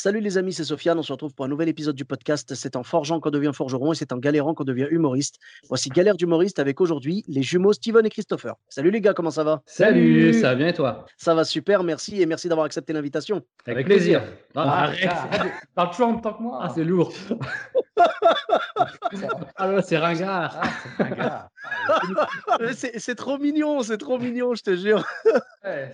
Salut les amis, c'est Sofiane. On se retrouve pour un nouvel épisode du podcast. C'est en forgeant qu'on devient forgeron et c'est en galérant qu'on devient humoriste. Voici Galère d'humoriste avec aujourd'hui les jumeaux Steven et Christopher. Salut les gars, comment ça va? Salut, ça va bien et toi? Ça va super, merci et merci d'avoir accepté l'invitation. Avec, plaisir. Ah, arrête, parle toujours en même temps que moi? Ah, c'est lourd. ah c'est ringard. Ah, c'est trop mignon, c'est trop mignon, je te jure. Ouais.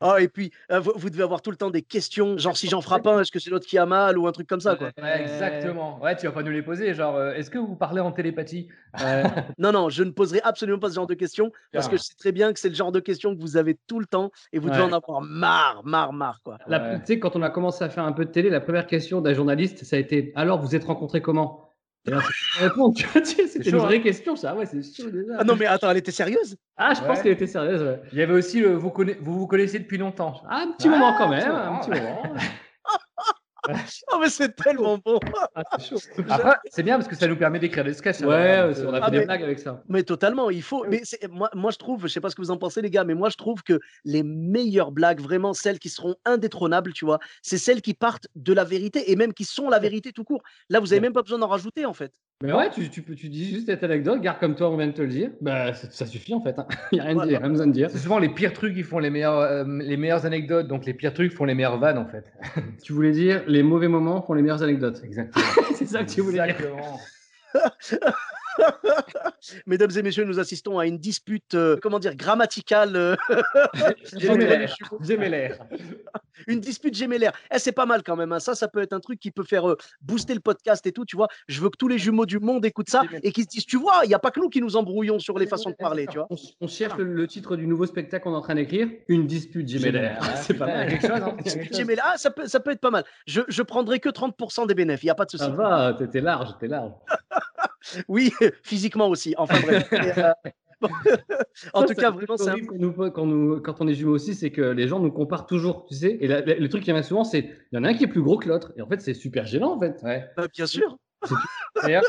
Ah, et puis, euh, vous, vous devez avoir tout le temps des questions, genre si j'en frappe un, est-ce que c'est l'autre qui a mal ou un truc comme ça quoi. Ouais, exactement. Ouais, tu vas pas nous les poser. Genre, euh, est-ce que vous parlez en télépathie? Non, non, je ne poserai absolument pas ce genre de questions parce que je sais très bien que c'est le genre de questions que vous avez tout le temps et vous devez Ouais. en avoir marre, marre, marre quoi. Tu sais, quand on a commencé à faire un peu de télé, la première question d'un journaliste, ça a été Alors, vous êtes rencontrés comment? C'était une vraie hein. question, ça. Ouais, c'est chaud déjà. Ah non, mais attends, elle était sérieuse? Ah, je pense qu'elle était sérieuse. ouais. Il y avait aussi le vous, conna- vous vous connaissez depuis longtemps. Ah, un petit Ah, moment quand un même. Un petit moment. Oh, mais c'est tellement bon Ah, c'est bien parce que ça nous permet d'écrire des sketchs. Ouais, alors, ouais, on a fait Ah, des mais- blagues avec ça. Mais totalement, il faut. Mais moi, moi, je trouve, je sais pas ce que vous en pensez, les gars, mais moi, je trouve que les meilleures blagues, vraiment celles qui seront indétrônables, tu vois, c'est celles qui partent de la vérité et même qui sont la vérité tout court. Là, vous avez même pas besoin d'en rajouter, en fait. Mais ouais, tu, tu, dis juste cette anecdote, garde comme toi, on vient de te le dire. Bah, ça, ça suffit en fait. hein. Il n'y a rien, Ouais, de- y a rien besoin de dire. C'est souvent les pires trucs qui font les meilleures, euh, les meilleures anecdotes, donc les pires trucs font les meilleures vannes en fait. Tu voulais dire les mauvais moments font les meilleures anecdotes. Exactement. c'est ça que tu voulais dire. Mesdames et messieurs, nous assistons à une dispute, euh, comment dire, grammaticale. euh, Gémellaire. Gémellaire. une dispute gémellaire. Eh, c'est pas mal quand même. hein. Ça, ça peut être un truc qui peut faire euh, booster le podcast et tout. Tu vois, je veux que tous les jumeaux du monde écoutent ça et qu'ils se disent, tu vois, il n'y a pas que nous qui nous embrouillons sur les façons de parler, tu vois. On, on cherche le, le titre du nouveau spectacle qu'on est en train d'écrire. Une dispute gémellaire. Ouais, c'est pas mal. chose, hein. Gémellaire. Ah, ça peut, ça peut être pas mal. Je, je prendrai que 30% des bénéfices, il n'y a pas de souci. Ça va, t'es large, t'es large. Oui, physiquement aussi. Enfin bref. Et, euh, bon, en Ça, tout ça cas, vraiment, c'est un- quand, nous- quand, nous- quand on est jumeaux aussi, c'est que les gens nous comparent toujours, tu sais. Et la- la- le truc qui revient souvent, c'est il y en a un qui est plus gros que l'autre. Et en fait, c'est super gênant, en fait. Ouais. Bah, bien sûr. D'ailleurs,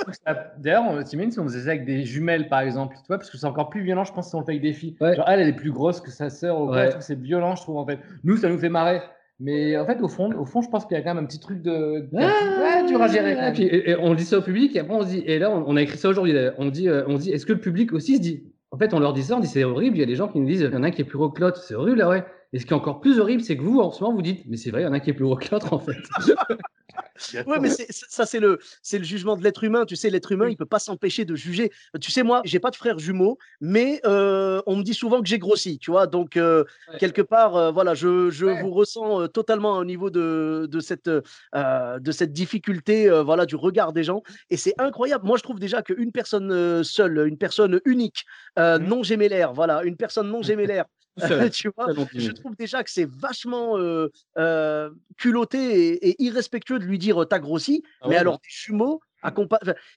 t'imagines si on faisait ça avec des jumelles, par exemple, tu vois, parce que c'est encore plus violent, je pense, si on le fait avec des filles. Ouais. Genre, elle, elle est plus grosse que sa sœur, ou Ouais. c'est violent, je trouve, en fait. Nous, ça nous fait marrer. Mais en fait, au fond, au fond je pense qu'il y a quand même un petit truc de. Ouais, dur à gérer. Et, puis, et- et on dit ça au public, et après on se dit, et là on, on a écrit ça aujourd'hui, on dit, euh, on dit, est-ce que le public aussi se dit? En fait, on leur dit ça, on dit c'est horrible, il y a des gens qui nous disent, il y en a un qui est plus gros que l'autre, c'est horrible, ah ouais. Et ce qui est encore plus horrible, c'est que vous, en ce moment, vous dites, mais c'est vrai, il y en a qui est plus gros que l'autre, en fait. Ouais, mais ça, c'est le, c'est le jugement de l'être humain. Tu sais, l'être humain, il peut pas s'empêcher de juger. Tu sais, moi, j'ai pas de frères jumeaux, mais euh, on me dit souvent que j'ai grossi, tu vois. Donc, euh, Ouais. quelque part, euh, voilà, je, je Ouais. vous ressens totalement au niveau de, de, cette, de cette difficulté, voilà, du regard des gens. Et c'est incroyable. Moi, je trouve déjà qu'une personne seule, une personne unique, Mhm. non gémellaire, voilà, une personne non gémellaire. tu vois, je trouve déjà que c'est vachement euh, euh, culotté et, et irrespectueux de lui dire euh, t'as grossi. Ah mais ouais, alors, des jumeaux, enfin,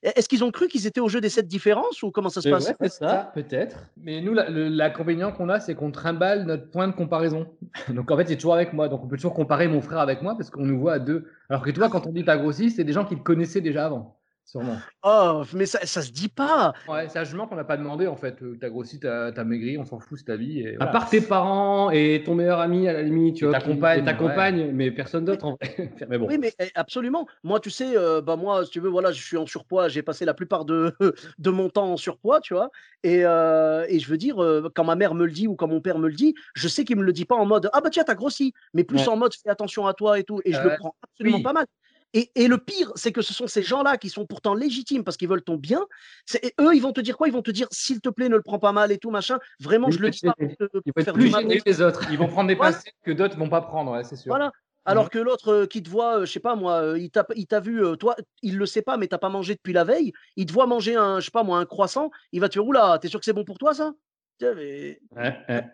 est-ce qu'ils ont cru qu'ils étaient au jeu des sept différences ou comment ça se Mais passe? ouais, c'est ça, peut-être. Mais nous, l'inconvénient qu'on a, c'est qu'on trimballe notre point de comparaison. Donc en fait, c'est toujours avec moi. Donc on peut toujours comparer mon frère avec moi parce qu'on nous voit à deux. Alors que toi, quand on dit t'as grossi, c'est des gens qui te connaissaient déjà avant. Sûrement. Oh, mais ça, ça se dit pas. Ouais, c'est un jugement qu'on n'a pas demandé en fait. Euh, T'as grossi, t'as as maigri, on s'en fout, c'est ta vie. Et À part tes parents et ton meilleur ami, à la limite, tu Et vois. ta compagne, ta ouais. compagne, mais personne d'autre, en vrai. mais bon. Oui, mais eh, absolument. Moi, tu sais, euh, bah moi, si tu veux, voilà, je suis en surpoids. J'ai passé la plupart de, de mon temps en surpoids, tu vois. Et, euh, et je veux dire, euh, quand ma mère me le dit ou quand mon père me le dit, je sais qu'il me le dit pas en mode ah bah tiens, t'as grossi, mais plus Ouais. en mode fais attention à toi et tout. Et je le prends absolument Oui. pas mal. Et, et le pire, c'est que ce sont ces gens-là qui sont pourtant légitimes parce qu'ils veulent ton bien. C'est- eux, ils vont te dire quoi? Ils vont te dire s'il te plaît, ne le prends pas mal et tout machin. Vraiment, Oui, je le dis pas pour te- Il pour faut être faire plus du mal. gêné que les autres. Ils vont prendre des Voilà. que d'autres vont pas prendre, ouais, c'est sûr. Voilà. Alors que l'autre euh, qui te voit, euh, je sais pas moi, euh, il t'a il t'a vu, euh, toi, il le sait pas, mais t'as pas mangé depuis la veille. Il te voit manger un, je sais pas moi, un croissant. Il va te dire, oula, t'es sûr que c'est bon pour toi ça?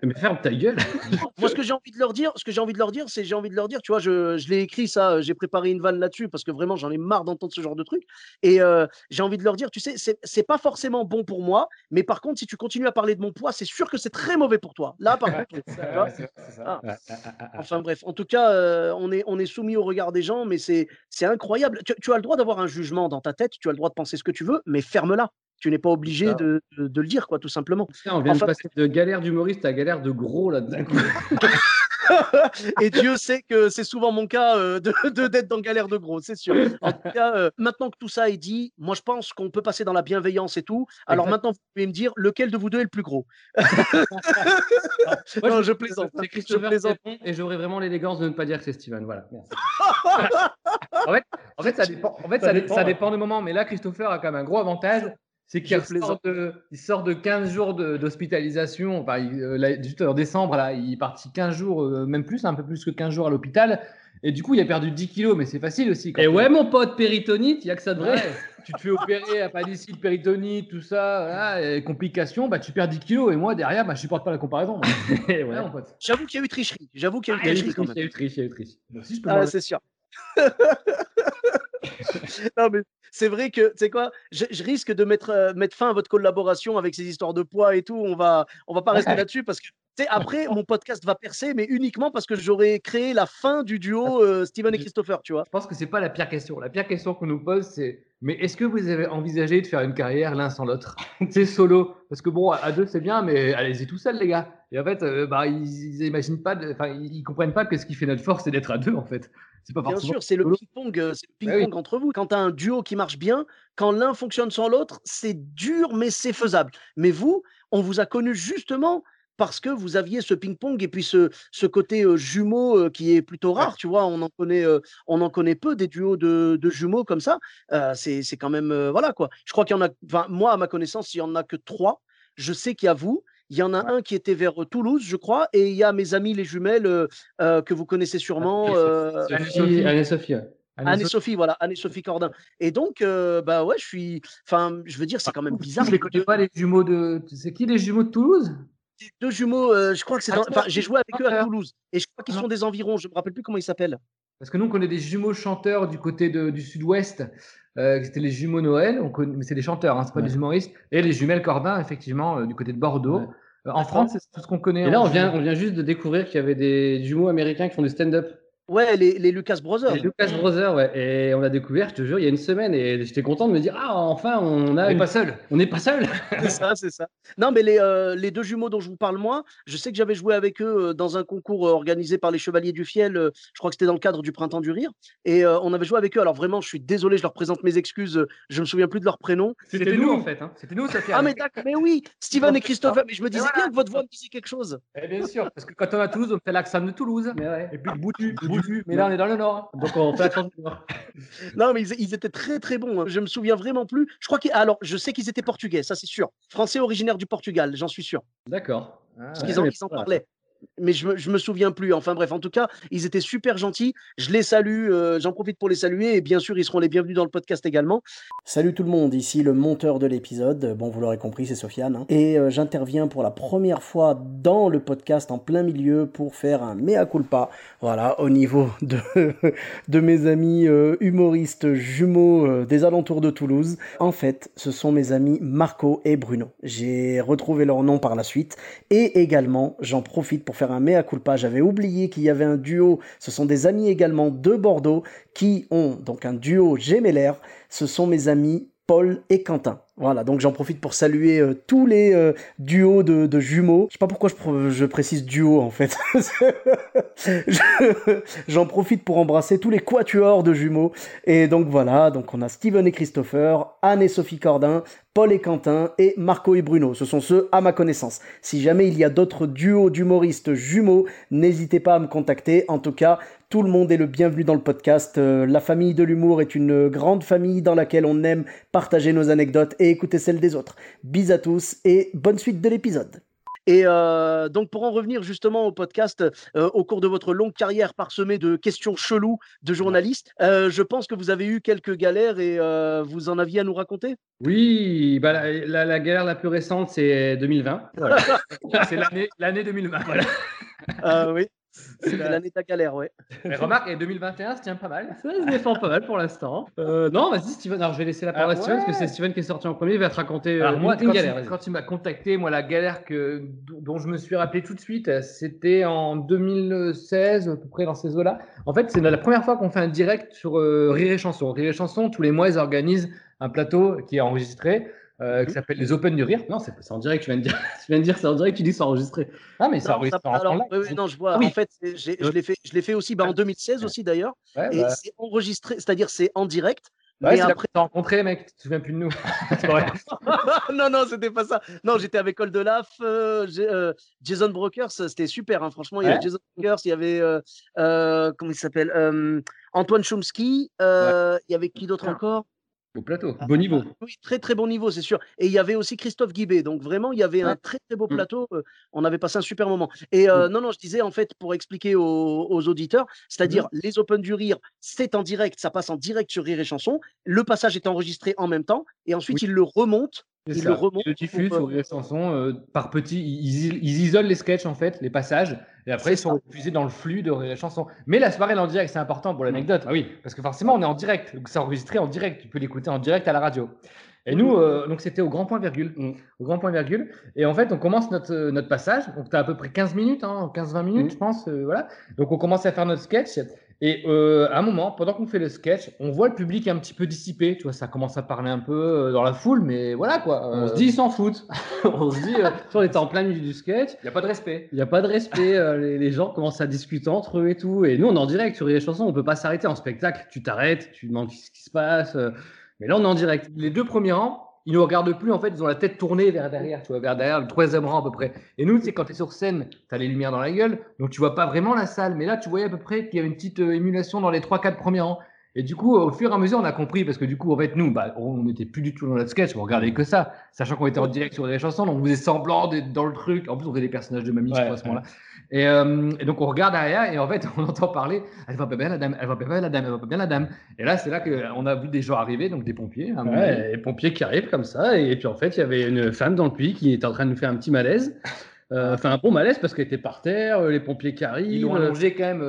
Mais ferme ta gueule. moi, ce que j'ai envie de leur dire, ce que j'ai envie de leur dire, c'est j'ai envie de leur dire, tu vois, je, je l'ai écrit ça, euh, j'ai préparé une vanne là-dessus parce que vraiment j'en ai marre d'entendre ce genre de truc. Et euh, j'ai envie de leur dire, tu sais, c'est pas forcément bon pour moi, mais par contre, si tu continues à parler de mon poids, c'est sûr que c'est très mauvais pour toi. Là, par contre, ça. ah. Enfin bref, en tout cas, euh, on, est, on est soumis au regard des gens, mais c'est c'est incroyable. Tu, tu as le droit d'avoir un jugement dans ta tête, tu as le droit de penser ce que tu veux, mais ferme-la. Tu n'es pas obligé de, de- de le dire, quoi, tout simplement. On vient Enfin, de passer de galère d'humoriste à galère de gros là d'un coup. Et Dieu sait que c'est souvent mon cas euh, de d'être dans galère de gros, c'est sûr. En tout cas, euh, maintenant que tout ça est dit, moi je pense qu'on peut passer dans la bienveillance et tout. Alors maintenant, vous pouvez me dire lequel de vous deux est le plus gros? Moi, Non, je plaisante, hein, C'est je Christopher plaisante. et j'aurais vraiment l'élégance de ne pas dire que c'est Steven. Voilà. Merci. en, fait, en fait, ça dépend. En fait, Ça ça, dé- dépend, ça ouais. dépend du moment. Mais là, Christopher a quand même un gros avantage. C'est qu'il sort de, il sort de 15 jours d'hospitalisation. Enfin, euh, là, juste en décembre, là, il est parti 15 jours, euh, même plus, un peu plus que 15 jours à l'hôpital. Et du coup, il a perdu 10 kilos, mais c'est facile aussi. quand Et ouais, mon pote, péritonite, il y a que ça de vrai. Ouais, tu te fais opérer, appendicite, péritonite, tout ça, voilà, et complications, bah, tu perds 10 kilos. Et moi, derrière, bah, je supporte pas la comparaison. Ouais. Ouais. J'avoue qu'il y a eu tricherie. J'avoue qu'il y a eu Il y a eu tricherie triche, il y a eu triche, il y a eu peux Ah, c'est sûr. non, mais c'est vrai que, tu sais quoi, je, je risque de mettre, euh, mettre fin à votre collaboration avec ces histoires de poids et tout. On va, on va pas rester là-dessus parce que, tu sais, après, mon podcast va percer, mais uniquement parce que j'aurais créé la fin du duo euh, Steven et Christopher, tu vois. Je pense que c'est pas la pire question. La pire question qu'on nous pose, c'est mais est-ce que vous avez envisagé de faire une carrière l'un sans l'autre? C'est solo. Parce que bon, à deux, c'est bien, mais allez-y tout seul, les gars. Et en fait, euh, bah, ils, ils imaginent pas, enfin, ils, ils comprennent pas que ce qui fait notre force, c'est d'être à deux, en fait. Pas Bien sûr, c'est le ping-pong, euh, Bah oui. ping-pong entre vous. Quand tu as un duo qui marche bien, quand l'un fonctionne sans l'autre, c'est dur, mais c'est faisable. Mais vous, on vous a connu justement parce que vous aviez ce ping-pong et puis ce, ce côté euh, jumeau euh, qui est plutôt rare, tu vois. On en connaît, euh, on en connaît peu des duos de, de jumeaux comme ça. C'est quand même, voilà quoi. Je crois qu'il y en a, moi, à ma connaissance, il y en a que trois. Je sais qu'il y a vous. Il y en a un qui était vers Toulouse, je crois, et il y a mes amis les jumelles euh, que vous connaissez sûrement. euh, Sophie- Anne-Sophie. ouais. Anne-Sophie, voilà, Anne-Sophie Cordin. Et donc, euh, bah ouais, je suis. Enfin, je veux dire, c'est quand même bizarre. Je les connais pas, les jumeaux de. C'est qui les jumeaux de Toulouse? Deux, jumeaux, je crois que c'est. Ah, dans- Enfin, j'ai joué avec eux à. Toulouse. Et je crois qu'ils Ah. sont des environs. Je me rappelle plus comment ils s'appellent. Parce que nous, on connaît des jumeaux chanteurs du côté de- du sud-ouest. Euh, C'était les jumeaux Noël, on connaît- mais c'est des chanteurs, hein, c'est pas Ouais. des humoristes. Et les jumelles Cordin, effectivement, euh, du côté de Bordeaux. Ouais. Euh, en France, c'est tout ce qu'on connaît. Et là, en on vient, on vient juste de découvrir qu'il y avait des jumeaux américains qui font du stand-up. Ouais, les, les Lucas Brothers. Les Lucas Brothers, ouais. Et on l'a découvert, je te jure, il y a une semaine. Et j'étais content de me dire, ah, enfin, on n'est une- pas seul. On n'est pas seul. C'est ça, c'est ça. Non, mais les, euh, les deux jumeaux dont je vous parle, moi, je sais que j'avais joué avec eux euh, dans un concours euh, organisé par les Chevaliers du Fiel. je crois que c'était dans le cadre du Printemps du Rire. Et euh, on avait joué avec eux. Alors vraiment, je suis désolé, je leur présente mes excuses. Je me souviens plus de leur prénom. C'était nous, en fait. hein. C'était nous, Sophia. Ah, mais d'accord, mais oui, Steven et Christopher. Mais je me disais voilà. bien que votre voix me disait quelque chose. Eh bien sûr, parce que quand on est à Toulouse, on fait l'accent de Toulouse. Mais ouais. Et puis le bout du, Mais là, on est dans le Nord. hein. Donc on fait attention. Non, mais ils, ils étaient très très bons. hein. Je me souviens vraiment plus. Je crois qu'ils. Alors, je sais qu'ils étaient portugais, ça c'est sûr. Français originaire du Portugal, j'en suis sûr. D'accord. Parce Ouais, qu'ils en, mais ils en voilà. parlaient. Mais je me, me souviens plus. Enfin bref, en tout cas, ils étaient super gentils. Je les salue. euh, J'en profite pour les saluer. Et bien sûr, ils seront les bienvenus dans le podcast également. Salut tout le monde, ici le monteur de l'épisode. Bon, vous l'aurez compris, c'est Sofiane. hein. Et euh, j'interviens pour la première fois dans le podcast en plein milieu pour faire un mea culpa. Voilà, au niveau de, mes amis euh, humoristes jumeaux des alentours de Toulouse. En fait, ce sont mes amis Marco et Bruno. J'ai retrouvé leur nom par la suite. Et également, j'en profite pour faire un mea culpa. J'avais oublié qu'il y avait un duo. Ce sont des amis également de Bordeaux qui ont donc un duo gémellaire. Ce sont mes amis Paul et Quentin. Voilà, donc j'en profite pour saluer euh, tous les euh, duos de, jumeaux. Je sais pas pourquoi je, pr- je précise duo en fait. Je- J'en profite pour embrasser tous les quatuors de jumeaux. Et donc voilà, donc on a Steven et Christopher, Anne et Sophie Cordin, Paul et Quentin et Marco et Bruno. Ce sont ceux à ma connaissance. Si jamais il y a d'autres duos d'humoristes jumeaux, n'hésitez pas à me contacter. En tout cas, tout le monde est le bienvenu dans le podcast. Euh, la famille de l'humour est une grande famille dans laquelle on aime partager nos anecdotes et écouter celles des autres. Bis à tous et bonne suite de l'épisode. Et euh, donc, pour en revenir justement au podcast, euh, au cours de votre longue carrière parsemée de questions cheloues de journalistes, euh, je pense que vous avez eu quelques galères et vous en aviez à nous raconter? Oui, bah, la, la- la galère la plus récente, c'est 2020. Voilà. c'est l'année l'année 2020. Voilà. Euh, Oui, c'était l'année de ta galère, ouais. Mais remarque, et 2021 se tient pas mal. Ça se défend pas mal pour l'instant. Euh, non, vas-y, Steven. Alors, je vais laisser la parole Ah, à Steven parce que c'est Steven qui est sorti en premier. Il va te raconter euh, Alors moi, une quand, galère. il, quand il m'a contacté, moi, la galère que, dont je me suis rappelé tout de suite, c'était en 2016, à peu près dans ces eaux-là. En fait, c'est la première fois qu'on fait un direct sur euh, Rire et Chanson. Rire et Chanson, tous les mois, ils organisent un plateau qui est enregistré, euh, Mhm. qui s'appelle les Open du Rire. Non, c'est c'est en direct. Tu viens de dire, tu viens de dire, c'est en direct. Tu dis que c'est enregistré. Ah, mais ça Non, enregistre ça- en- alors, en live. oui, oui, non, je vois. Ah oui. En fait, c'est- je l'ai fait, je l'ai fait aussi bah, en 2016 aussi d'ailleurs. Ouais, Et bah, c'est enregistré, c'est-à-dire c'est en direct. ouais, c'est après, t'as rencontré, mec. Tu te souviens plus de nous. C'est non, non, c'était pas ça. Non, j'étais avec Oldelaf, euh, euh, Jason Brokers, c'était super. hein, Franchement, il y avait. Jason Brokers, il y avait euh, euh, comment il s'appelle Euh, Antoine Chomsky. euh, Il y avait qui d'autre encore? Au plateau. Beau niveau. Oui, très très bon niveau, c'est sûr. Et il y avait aussi Christophe Guibé. Donc vraiment, il y avait un très très beau Mm. plateau. euh, On avait passé un super moment. Et euh, non, non, je disais en fait pour expliquer aux, aux auditeurs, c'est-à-dire les Open du Rire, c'est en direct, ça passe en direct sur Rire et Chanson. Le passage est enregistré en même temps, et ensuite il le remonte. C'est Il ça. le remonte Ils le diffusent pour, sur Rire et Chanson euh, par petits. Ils, ils- ils isolent les sketchs, en fait, les passages, et après, ils sont diffusés dans le flux de et Chanson. Mais la soirée, elle est en direct, c'est important pour l'anecdote. Ah oui. Parce que forcément, on est en direct. Donc, c'est enregistré en direct. Tu peux l'écouter en direct à la radio. Et nous, euh, donc c'était au grand point virgule. Mm. Au grand point virgule. Et en fait, on commence notre, euh, notre passage. Donc, tu as à peu près 15 minutes, hein, 15-20 minutes, Mm. je pense. euh, voilà. Donc, on commence à faire notre sketch. Et euh, à un moment, pendant qu'on fait le sketch, on voit le public un petit peu dissipé. Tu vois, ça commence à parler un peu euh, dans la foule, mais voilà quoi. On Euh, se dit, ils s'en foutent. on se dit, euh, tu vois, on était en plein milieu du sketch. il n'y a pas de respect. Il n'y a pas de respect, euh, les, les gens commencent à discuter entre eux et tout. Et nous, on est en direct sur les chansons, on peut pas s'arrêter en spectacle. Tu t'arrêtes, tu demandes ce qui se passe. mais là, on est en direct. Les deux premiers rangs, ils ne regardent plus, en fait, ils ont la tête tournée vers derrière, tu vois, vers derrière, le troisième rang à peu près. Et nous, sais, quand tu es sur scène, tu as les lumières dans la gueule, donc tu vois pas vraiment la salle. Mais là, tu voyais à peu près qu'il y avait une petite euh, émulation dans les trois, quatre premiers rangs. Et du coup, au fur et à mesure, on a compris, parce que du coup, en fait, nous, bah, on n'était plus du tout dans notre sketch, on regardait que ça, sachant qu'on était en direct sur les chansons, donc on faisait semblant d'être dans le truc. En plus, on faisait des personnages de mamie, je Ouais, crois, à ce moment-là. Et, euh, et donc, on regarde derrière, et en fait, on entend parler, elle va pas bien la dame, elle va pas bien la dame, elle va pas bien la dame. Et là, c'est là qu'on a vu des gens arriver, donc des pompiers. avis. Ouais, les pompiers qui arrivent comme ça. Et puis en fait, il y avait une femme dans le puits qui était en train de nous faire un petit malaise. Euh, Enfin, un bon malaise parce qu'elle était par terre, euh, les pompiers qui arrivent. Ils l'ont euh, allongé quand même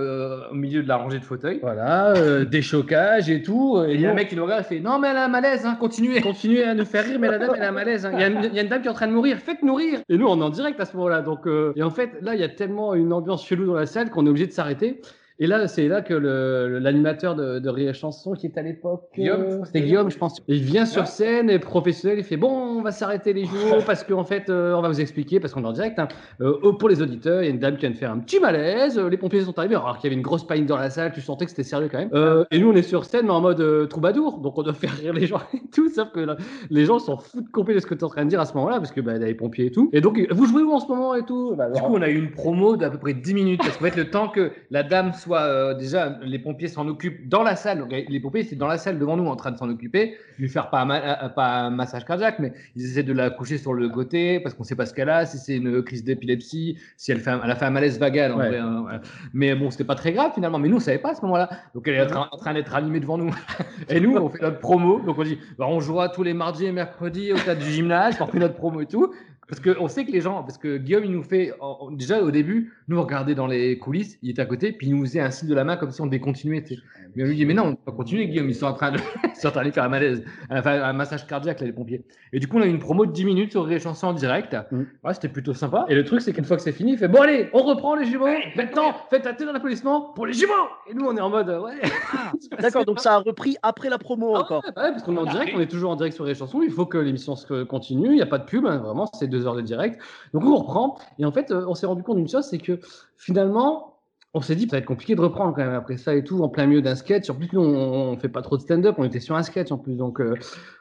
au milieu de la rangée de fauteuils. Voilà, des chocages et tout. Et il y a nous, un mec qui nous regarde et fait Non, mais elle a un malaise, hein, continuez. continuez à nous faire rire, mais la dame, elle a un malaise. hein. Il y, a une- il y a une dame qui est en train de mourir, faites-nous rire. Et nous, on est en direct à ce moment-là. Donc, et en fait, là, il y a tellement une ambiance chelou dans la salle qu'on est obligé de s'arrêter. Et là, c'est là que l'animateur de, de Rire Chanson, qui est à l'époque. Guillaume, euh, C'était Guillaume, je pense. Il vient sur scène et professionnel, il fait Bon, on va s'arrêter les jours parce qu'en fait, euh, on va vous expliquer, parce qu'on est en direct. hein. Euh, oh, pour les auditeurs, il y a une dame qui vient de faire un petit malaise. Les pompiers sont arrivés, alors qu'il y avait une grosse panique dans la salle, tu sentais que c'était sérieux quand même. Euh, et nous, on est sur scène, mais en mode troubadour, donc on doit faire rire les gens et tout, sauf que là, les gens s'en foutent complet de ce que tu es en train de dire à ce moment-là, parce que bah, il y a les pompiers et tout. Et donc, vous jouez où en ce moment et tout? Bah, Du coup, on a eu une promo d'à peu près 10 minutes. Parce qu'en fait, le temps que la dame soit. Euh, déjà, les pompiers s'en occupent dans la salle. Donc, les pompiers, c'est dans la salle devant nous en train de s'en occuper. Lui faire pas un, ma- euh, pas un massage cardiaque, mais ils essaient de la coucher sur le côté parce qu'on sait pas ce qu'elle a, si c'est une crise d'épilepsie, si elle, fait un- elle a fait un malaise vagal. en Ouais. vrai, hein, ouais. Mais bon, c'était pas très grave finalement. Mais nous, on savait pas à ce moment-là. Donc, elle est en train, en train d'être animée devant nous. Et nous, on fait notre promo. Donc, on dit bah, on jouera tous les mardis et mercredis au stade du gymnase. On fait notre promo et tout. Parce qu'on sait que les gens, parce que Guillaume, il nous fait, déjà au début, nous on regardait dans les coulisses, il était à côté, puis il nous faisait un signe de la main comme si on devait continuer. tu sais. Mais on lui dit, mais non, on va continuer, Guillaume, ils sont en train de, ils sont en train de faire un malaise, enfin un massage cardiaque, là, les pompiers. Et du coup, on a eu une promo de 10 minutes sur les chansons en direct. Mm. Ouais, c'était plutôt sympa. Et le truc, c'est qu'une fois que c'est fini, il fait Bon, allez, on reprend les jumeaux. Maintenant, faites un dans l'applaudissement pour les jumeaux. Et nous, on est en mode Ouais. D'accord, donc ça a repris après la promo Ah encore. ouais, ouais, parce qu'on est en direct, on est toujours en direct sur les chansons. Il faut que l'émission se continue. Il n'y a pas de pub, hein, vraiment, c'est heures de direct. Donc on reprend. Et en fait, euh, on s'est rendu compte d'une chose, c'est que finalement, on s'est dit, ça va être compliqué de reprendre quand même après ça et tout, en plein milieu d'un sketch. En plus, nous, on, on fait pas trop de stand-up, on était sur un sketch en plus, donc euh,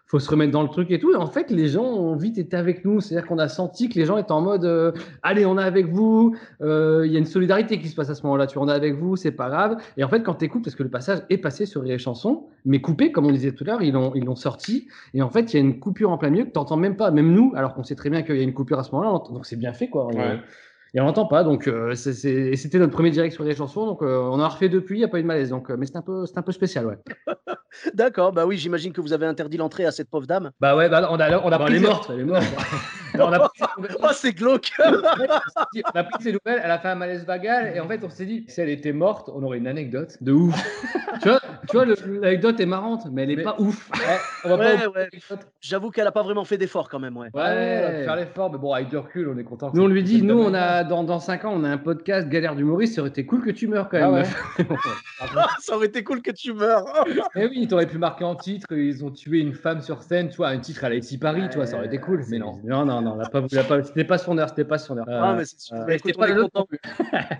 faut se remettre dans le truc et tout. Et en fait, les gens ont vite été avec nous. C'est-à-dire qu'on a senti que les gens étaient en mode, euh, allez, on est avec vous. Euh, Il y a une solidarité qui se passe à ce moment-là. Tu vois, on avec vous, c'est pas grave. Et en fait, quand tu écoutes, parce que le passage est passé sur les chansons, mais coupé, comme on disait tout à l'heure, ils l'ont, ils l'ont sorti. Et en fait, il y a une coupure en plein milieu que t'entends même pas, même nous, alors qu'on sait très bien qu'il y a une coupure à ce moment-là. Donc c'est bien fait, quoi. Et on n'entend pas, donc euh, c'était notre premier direct sur les chansons, donc euh, on en a refait depuis, il n'y a pas eu de malaise, donc, euh, mais c'est un, peu, c'est un peu spécial, ouais. D'accord, bah oui, j'imagine que vous avez interdit l'entrée à cette pauvre dame. Bah ouais, bah, on a, on a Bon, pris elle est morte, elle est morte. on a pris. Oh, c'est glauque on a pris ses nouvelles, elle a fait un malaise vagal et en fait on s'est dit si elle était morte, on aurait une anecdote. de ouf. tu vois, tu vois l'anecdote est marrante, mais elle est Mais- pas ouf. Ouais, Ouais, ouais. J'avoue qu'elle a pas vraiment fait d'effort quand même, ouais. Ouais, on va faire l'effort, mais bon, avec du recul, on est content. Nous on lui dit, nous on a dans, dans 5 ans on a un podcast Galère d'humoriste, ça aurait été cool que tu meurs quand Ah même. ouais. meuf. Ça aurait été cool que tu meurs. Eh oui, t'aurais pu marquer en titre, ils ont tué une femme sur scène, tu vois, un titre à la ici Paris, tu vois, ça aurait été cool, mais non. non, non, non, on l'a pas, on l'a pas- c'était pas son heure, c'était pas son heure. Ah, Euh, mais euh, c'était pas le content. non.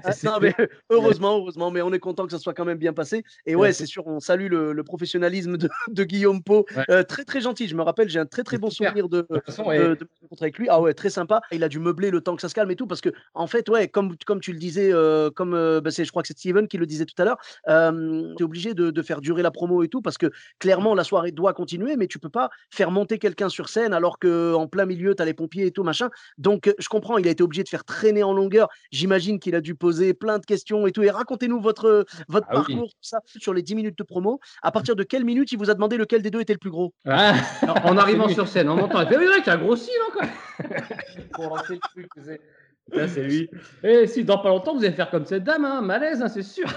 Ah, non, mais heureusement, heureusement, mais on est content que ça soit quand même bien passé. Et ouais, c'est sûr, on salue le, professionnalisme de, Guillaume Pau. Euh, très très gentil. Je me rappelle, j'ai un très très bon souvenir de, rencontre avec lui. Ah ouais, très sympa. Il a dû meubler le temps que ça se calme et tout, parce que en fait, ouais, comme, comme tu le disais, euh, comme euh, bah, je crois que c'est Steven qui le disait tout à l'heure, euh, tu es obligé de, de faire durer la promo et tout, parce que clairement, la soirée doit continuer, mais tu peux pas faire monter quelqu'un sur scène alors que en plein milieu, tu as les pompiers et tout, machin. Donc, euh, je comprends, il a été obligé de faire traîner en longueur. J'imagine qu'il a dû poser plein de questions et tout. Et racontez-nous votre, votre Ah oui. parcours, tout ça, sur les 10 minutes de promo. À partir de quelle minute il vous a demandé lequel des deux était le plus gros? Ah, Alors, en arrivant sur scène, en montant, il fait, oui, ouais, t'as grossi, non, quoi? pour le truc, tu sais. Là, c'est lui. Et si dans pas longtemps, vous allez faire comme cette dame, hein, malaise, hein, c'est sûr.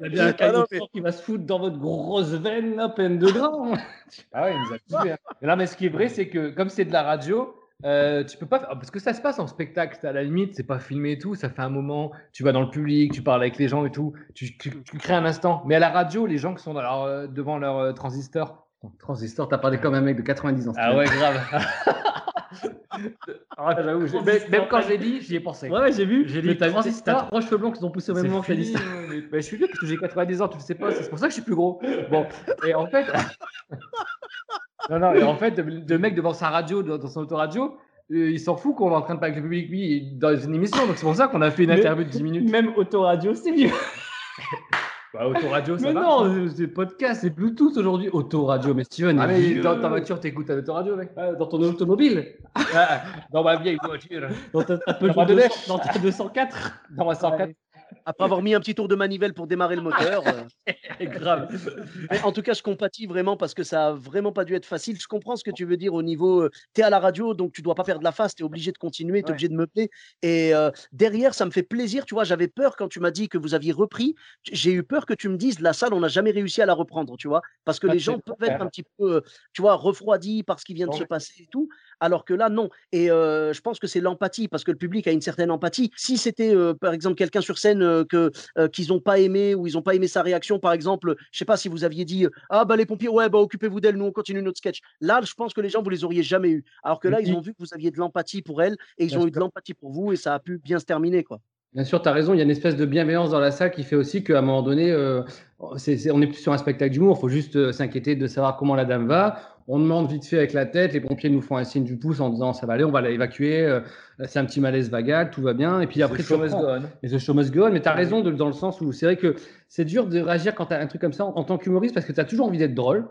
Il y a bien un Ah non, mais- qui va se foutre dans votre grosse veine, là, pleine de gras. hein. Ah ouais, il nous a tués. hein. Mais Là, mais ce qui est vrai, c'est que comme c'est de la radio, euh, tu peux pas faire- parce que ça se passe en spectacle. À la limite, c'est pas filmé et tout. Ça fait un moment. Tu vas dans le public, tu parles avec les gens et tout. Tu, tu- tu crées un instant. Mais à la radio, les gens qui sont dans leur, euh, devant leur euh, transistor. Transistor, t'as parlé comme un mec de 90 ans. Ah ouais, grave. Ah, j'avoue, j'ai- même, même quand je l'ai dit, j'y ai pensé. Ouais, ouais, j'ai vu. J'ai Mais dit t'as transistor. t'as trois cheveux blancs qui ont poussé au même moment que dit fini, ça. mais- mais je suis vieux parce que j'ai 90 ans, tu le sais pas, c'est pour ça que je suis plus gros. Bon, et en fait. non, non, et en fait, le mec devant sa radio, dans dans son autoradio, euh, il s'en fout qu'on est en train de parler avec le public, lui, il est dans une émission, donc c'est pour ça qu'on a fait une Mais- interview de 10 minutes. Même autoradio, c'est mieux. Bah, autoradio, ça Mais va. non, euh, c'est podcast, c'est Bluetooth aujourd'hui. Autoradio, mais Steven, Ah, mais vieux. dans ta voiture, t'écoutes un autoradio, mec. Ah, dans ton automobile, Ah, dans ma vieille voiture. dans ta, ta Dans Peugeot ma 200 Delèche. dans ta 204. Dans ma 104. Après avoir mis un petit tour de manivelle pour démarrer le moteur. euh, Grave. Mais en tout cas, je compatis vraiment parce que ça a vraiment pas dû être facile. Je comprends ce que tu veux dire au niveau. tu es à la radio, donc tu dois pas perdre la face, tu es obligé de continuer, tu es Ouais. obligé de meubler. Et euh, derrière, ça me fait plaisir. Tu vois, j'avais peur quand tu m'as dit que vous aviez repris. J'ai eu peur que tu me dises la salle, on n'a jamais réussi à la reprendre, tu vois. Parce que les gens peuvent être un petit peu, euh, tu vois, refroidis par ce qui vient de se passer et tout. Alors que là, non. Et euh, je pense que c'est l'empathie, parce que le public a une certaine empathie. Si c'était, euh, par exemple, quelqu'un sur scène euh, que qu'ils n'ont pas aimé ou ils n'ont pas aimé sa réaction, par exemple, je sais pas si vous aviez dit ah bah les pompiers, ouais bah occupez-vous d'elle, nous on continue notre sketch. Là, je pense que les gens vous les auriez jamais eu. Alors que là, ils ont vu que vous aviez de l'empathie pour elle et ils Bien ont eu de l'empathie pour vous et ça a pu bien se terminer quoi. Bien sûr, tu as raison, il y a une espèce de bienveillance dans la salle qui fait aussi qu'à un moment donné, euh, on n'est plus sur un spectacle d'humour, il faut juste euh, s'inquiéter de savoir comment la dame va. On demande vite fait avec la tête, les pompiers nous font un signe du pouce en disant ça va aller, on va l'évacuer, euh, c'est un petit malaise vagal, tout va bien. Et puis après, tu reprends. Et The Show Must Go On, mais tu as raison de- dans le sens où c'est vrai que c'est dur de réagir quand tu as un truc comme ça en, en tant qu'humoriste parce que tu as toujours envie d'être drôle,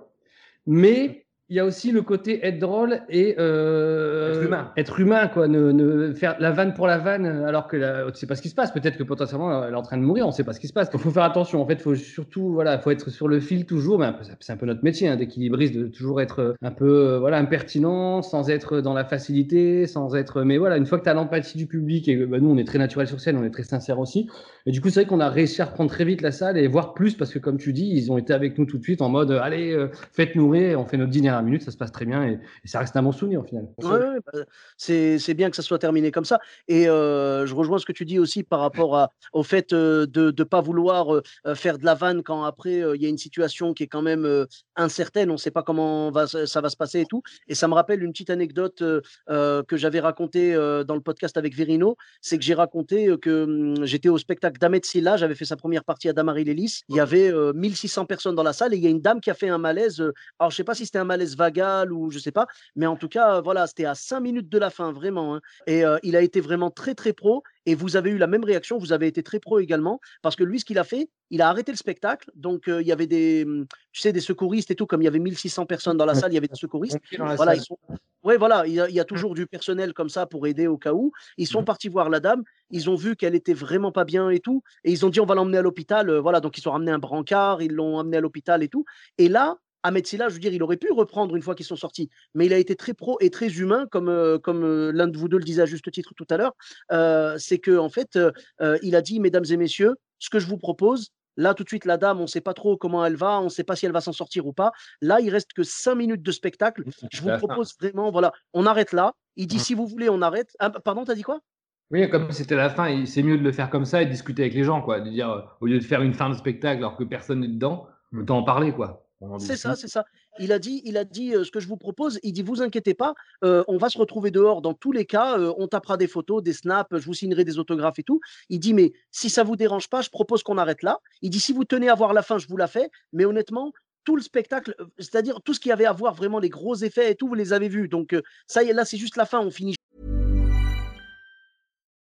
mais il y a aussi le côté être drôle et euh, Être humain. Être humain, quoi. Ne, ne faire la vanne pour la vanne alors que la, tu sais pas ce qui se passe. Peut-être que potentiellement elle est en train de mourir, on sait pas ce qui se passe. Il faut faire attention. En fait, faut surtout, voilà, faut être sur le fil toujours. Peu- c'est un peu notre métier hein, d'équilibriste, de toujours être un peu, euh, voilà, impertinent, sans être dans la facilité, sans être. Mais voilà, une fois que tu as l'empathie du public et bah, nous on est très naturel sur scène, on est très sincère aussi. Et du coup, c'est vrai qu'on a réussi à reprendre très vite la salle et voir plus parce que, comme tu dis, ils ont été avec nous tout de suite en mode euh, allez, euh, faites-nous rire, on fait notre dîner dernières minutes, ça se passe très bien et, ça reste un bon souvenir au final. Ouais, ouais, bah, c'est bien que ça soit terminé comme ça. Et euh, je rejoins ce que tu dis aussi par rapport au fait euh, de ne pas vouloir euh, faire de la vanne quand après il y a une situation qui est quand même incertaine, on ne sait pas comment ça va se passer et tout. Et ça me rappelle une petite anecdote que j'avais racontée dans le podcast avec Verino, c'est que j'ai raconté que hum, j'étais au spectacle d'Ahmed Silla, j'avais fait sa première partie à Damary Lélis. Il y avait euh, 1600 personnes dans la salle et il y a une dame qui a fait un malaise. alors je sais pas si c'était un malaise vagal ou je sais pas, mais en tout cas, voilà, c'était à 5 minutes de la fin, vraiment. hein. Et euh, il a été vraiment très, très pro. Et vous avez eu la même réaction, vous avez été très pro également, parce que lui, ce qu'il a fait, il a arrêté le spectacle. Donc, euh, il y avait des, hum, tu sais, des secouristes et tout, comme il y avait 1600 personnes dans la salle, il y avait des secouristes. Voilà, salle. ils sont... Ouais, voilà, il y, a, il y a toujours du personnel comme ça pour aider au cas où. Ils sont partis voir la dame, ils ont vu qu'elle était vraiment pas bien et tout, et ils ont dit on va l'emmener à l'hôpital. euh, voilà, donc ils ont ramené un brancard, ils l'ont emmené à l'hôpital et tout. Et là, Ahmed Silla, je veux dire, il aurait pu reprendre une fois qu'ils sont sortis, mais il a été très pro et très humain, comme, euh, comme euh, l'un de vous deux le disait à juste titre tout à l'heure. Euh, c'est que en fait, il a dit, mesdames et messieurs, ce que je vous propose, Là, tout de suite, la dame, on ne sait pas trop comment elle va, on ne sait pas si elle va s'en sortir ou pas. Là, il reste que cinq minutes de spectacle. Je vous propose vraiment, voilà, on arrête là. Il dit, si vous voulez, on arrête. Ah, pardon, t'as dit quoi? Oui, comme c'était la fin, c'est mieux de le faire comme ça et de discuter avec les gens, quoi. De dire, au lieu de faire une fin de spectacle alors que personne n'est dedans, autant en parler, quoi. C'est ça, c'est ça. Il a dit, il a dit euh, ce que je vous propose. Il dit, vous inquiétez pas, euh, on va se retrouver dehors dans tous les cas. euh, on tapera des photos, des snaps, je vous signerai des autographes et tout. Il dit, mais si ça vous dérange pas, je propose qu'on arrête là. Il dit, si vous tenez à voir la fin, je vous la fais. Mais honnêtement, tout le spectacle, c'est-à-dire tout ce qui avait à voir vraiment les gros effets et tout, vous les avez vus. Donc ça y est, là, c'est juste la fin. On finit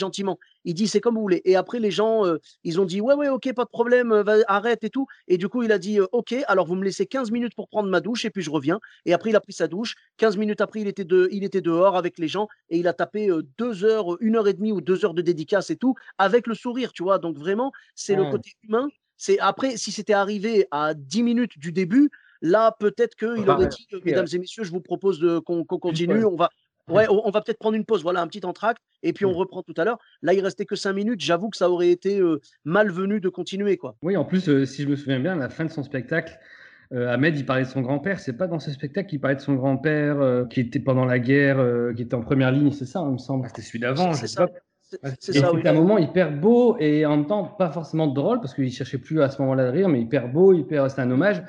Gentiment. Il dit c'est comme vous voulez. Et après, les gens, euh, ils ont dit ouais, ouais, ok, pas de problème, euh, va- arrête et tout. Et du coup, il a dit euh, ok, alors vous me laissez 15 minutes pour prendre ma douche et puis je reviens. Et après, il a pris sa douche. 15 minutes après, il était, de, il était dehors avec les gens et il a tapé euh, deux heures, une heure et demie ou deux heures de dédicace et tout avec le sourire, tu vois. Donc vraiment, c'est le côté humain. C'est après, si c'était arrivé à 10 minutes du début, là, peut-être qu'il Bah, aurait dit mesdames et messieurs, je vous propose qu'on continue. On va, ouais, on, on va peut-être prendre une pause. Voilà, un petit entracte et puis on reprend tout à l'heure. Là, il restait que 5 minutes. J'avoue que ça aurait été euh, malvenu de continuer, quoi. Oui, en plus, euh, si je me souviens bien, à la fin de son spectacle, euh, Ahmed, il parlait de son grand-père. C'est pas dans ce spectacle qu'il parlait de son grand-père euh, qui était pendant la guerre, euh, qui était en première ligne, c'est ça, il me semble. Ah, C'était celui d'avant, je C'est sais ça. pas. C'est Ah, c'est oui. c'était un moment hyper beau et en même temps pas forcément drôle parce qu'il cherchait plus à ce moment-là de rire, mais hyper beau, hyper. C'était un hommage.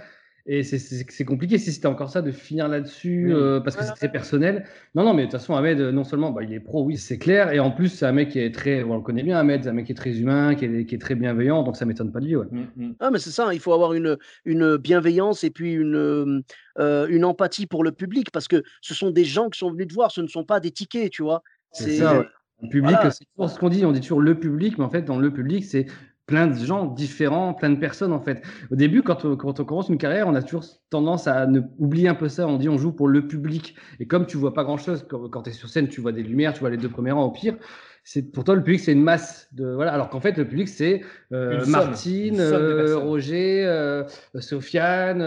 Et c'est- compliqué si c'était encore ça de finir là-dessus Oui. euh, parce que c'est très personnel. Non, non, mais de toute façon, Ahmed, non seulement bah, il est pro, oui, c'est clair, et en plus, c'est un mec qui est très. On le connaît bien, Ahmed, c'est un mec qui est très humain, qui est, qui est très bienveillant, donc ça m'étonne pas de lui. Ouais. Mm, mm. Ah, mais c'est ça, il faut avoir une, une bienveillance et puis une, euh, euh, une empathie pour le public parce que ce sont des gens qui sont venus te voir, ce ne sont pas des tickets, tu vois. C'est ça, ouais. Le public, Voilà. c'est toujours ce qu'on dit. On dit toujours le public, mais en fait, dans le public, c'est plein de gens différents, plein de personnes, en fait. Au début, quand on, commence une carrière, on a toujours tendance à oublier un peu ça. On dit on joue pour le public. Et comme tu vois pas grand-chose, quand, quand tu es sur scène, tu vois des lumières, tu vois les deux premiers rangs au pire. C'est pour toi le public, c'est une masse de voilà. Alors qu'en fait, le public, c'est euh, Martine, euh. Roger, euh, Sofiane.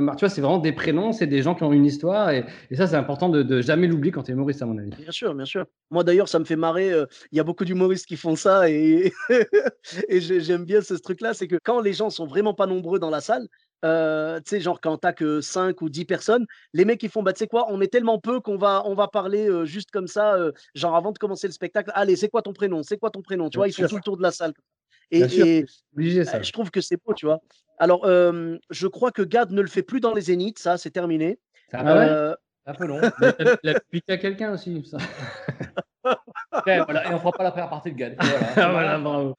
Mar- tu vois, c'est vraiment des prénoms, c'est des gens qui ont une histoire. Et, et ça, c'est important de, de jamais l'oublier quand tu es humoriste, à mon avis. Bien sûr, bien sûr. Moi d'ailleurs, ça me fait marrer. Il y a beaucoup d'humoristes qui font ça et, et j'ai- j'aime bien ce truc-là. C'est que quand les gens sont vraiment pas nombreux dans la salle, euh, tu sais, genre quand t'as que 5 ou 10 personnes, les mecs ils font, bah tu sais quoi, on est tellement peu qu'on va, on va parler euh, juste comme ça, euh, genre avant de commencer le spectacle. Allez, c'est quoi ton prénom C'est quoi ton prénom Tu Bien vois, ils font tout le tour de la salle. Et, obligé ça. euh, je trouve que c'est beau, tu vois. Alors, je crois que Gad ne le fait plus dans les Zéniths, ça, c'est terminé. Euh, Un peu long. Il a à quelqu'un aussi. Ça. Ouais, voilà, Et on fera pas la première partie de Gad. Voilà, bravo.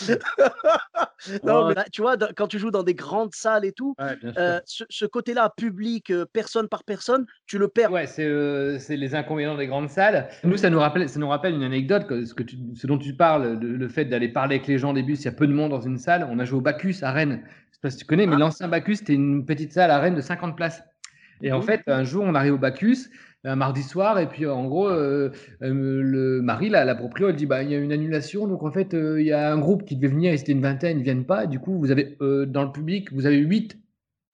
non, mais là, tu vois, quand tu joues dans des grandes salles et tout, Ouais, euh, ce, ce côté-là, public, euh, personne par personne, tu le perds. Ouais, c'est euh, c'est les inconvénients des grandes salles. Nous, ça nous rappelle, ça nous rappelle une anecdote, que, ce, que tu- ce dont tu parles, le, le fait d'aller parler avec les gens au début, s'il y a peu de monde dans une salle. On a joué au Bacchus à Rennes. Je sais pas si tu connais, mais l'ancien Bacchus, c'était une petite salle à Rennes de 50 places. Et en Mhm. fait, un jour, on arrive au Bacchus, un mardi soir, et puis en gros, euh, euh, le Marie, la, la proprio, elle dit bah, il y a une annulation, donc en fait, euh, il y a un groupe qui devait venir, et c'était une vingtaine, ils ne viennent pas. Du coup, vous avez dans le public, vous avez 8,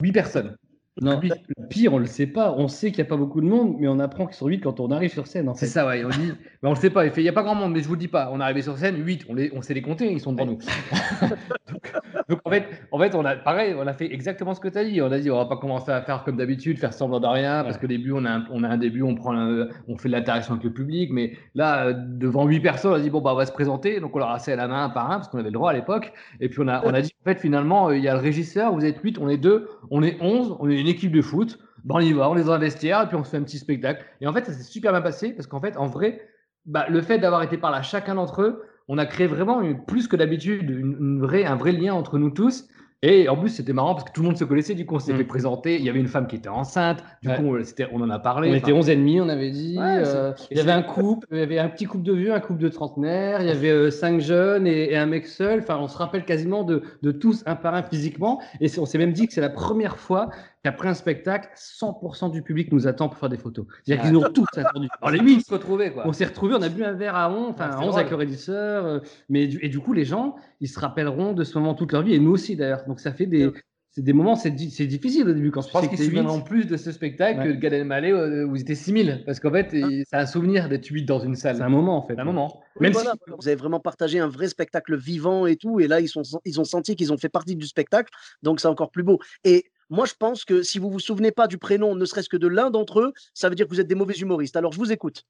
huit personnes. Non, le pire, on le sait pas. On sait qu'il n'y a pas beaucoup de monde, mais on apprend qu'ils sont 8 quand on arrive sur scène. En fait. C'est ça, ouais. On dit, mais on le sait pas. Il fait, il y a pas grand monde, mais je vous le dis pas. On est arrivé sur scène, 8, on, les, on sait les compter, ils sont devant nous. donc, donc, en fait, en fait, on a pareil, on a fait exactement ce que tu as dit. On a dit, on va pas commencer à faire comme d'habitude, faire semblant de rien, parce Ouais. qu'au début, on a, un, on a un début, on prend, un- on fait de l'interaction avec le public, mais là, devant 8 personnes, on a dit, bon bah, on va se présenter. Donc on leur a serré la main un par un, parce qu'on avait le droit à l'époque. Et puis on a, on a dit, en fait, finalement, euh, il y a le régisseur, vous êtes 8, on est 2, on est 11, on est une équipe de foot. Ben, on y va, on un vestiaire et puis on se fait un petit spectacle. Et en fait, ça s'est super bien passé parce qu'en fait, en vrai, bah, le fait d'avoir été par là chacun d'entre eux, on a créé vraiment une- plus que d'habitude une, une vraie, un vrai lien entre nous tous. Et en plus, c'était marrant parce que tout le monde se connaissait. Du coup, on s'est Mm. fait présenter. Il y avait une femme qui était enceinte. Du Ouais. coup, on, en a parlé. On Enfin, était 11 ennemis, on avait dit. Ouais, euh, il y avait un couple, il y avait un petit couple de vieux, un couple de trentenaires, il y avait euh, cinq jeunes et, et un mec seul. Enfin, on se rappelle quasiment de, de tous un par un physiquement. Et on s'est même dit que c'est la première fois qu'après un spectacle, 100% du public nous attend pour faire des photos. C'est-à-dire qu'ils nous ont tous attendu. Alors les on huit, se quoi. on s'est retrouvés, on a bu un verre à 11, enfin Ouais, à c'était 11 avec le régisseur. euh, mais du, et du coup, les gens, ils se rappelleront de ce moment toute leur vie, et nous aussi d'ailleurs. Donc ça fait des, c'est des moments, c'est di- c'est difficile au début quand Je tu pense qu'ils se souviendront plus de ce spectacle Ouais. que de Gad Elmaleh euh, où ils étaient 6000. Parce qu'en fait, il- c'est un souvenir d'être 8 dans une salle. C'est un moment en fait. C'est un moment. Même voilà, si- vous avez vraiment partagé un vrai spectacle vivant et tout, et là ils, sont, ils ont senti qu'ils ont fait partie du spectacle, donc c'est encore plus beau. Et moi je pense que si vous vous souvenez pas du prénom, ne serait-ce que de l'un d'entre eux, ça veut dire que vous êtes des mauvais humoristes. Alors je vous écoute.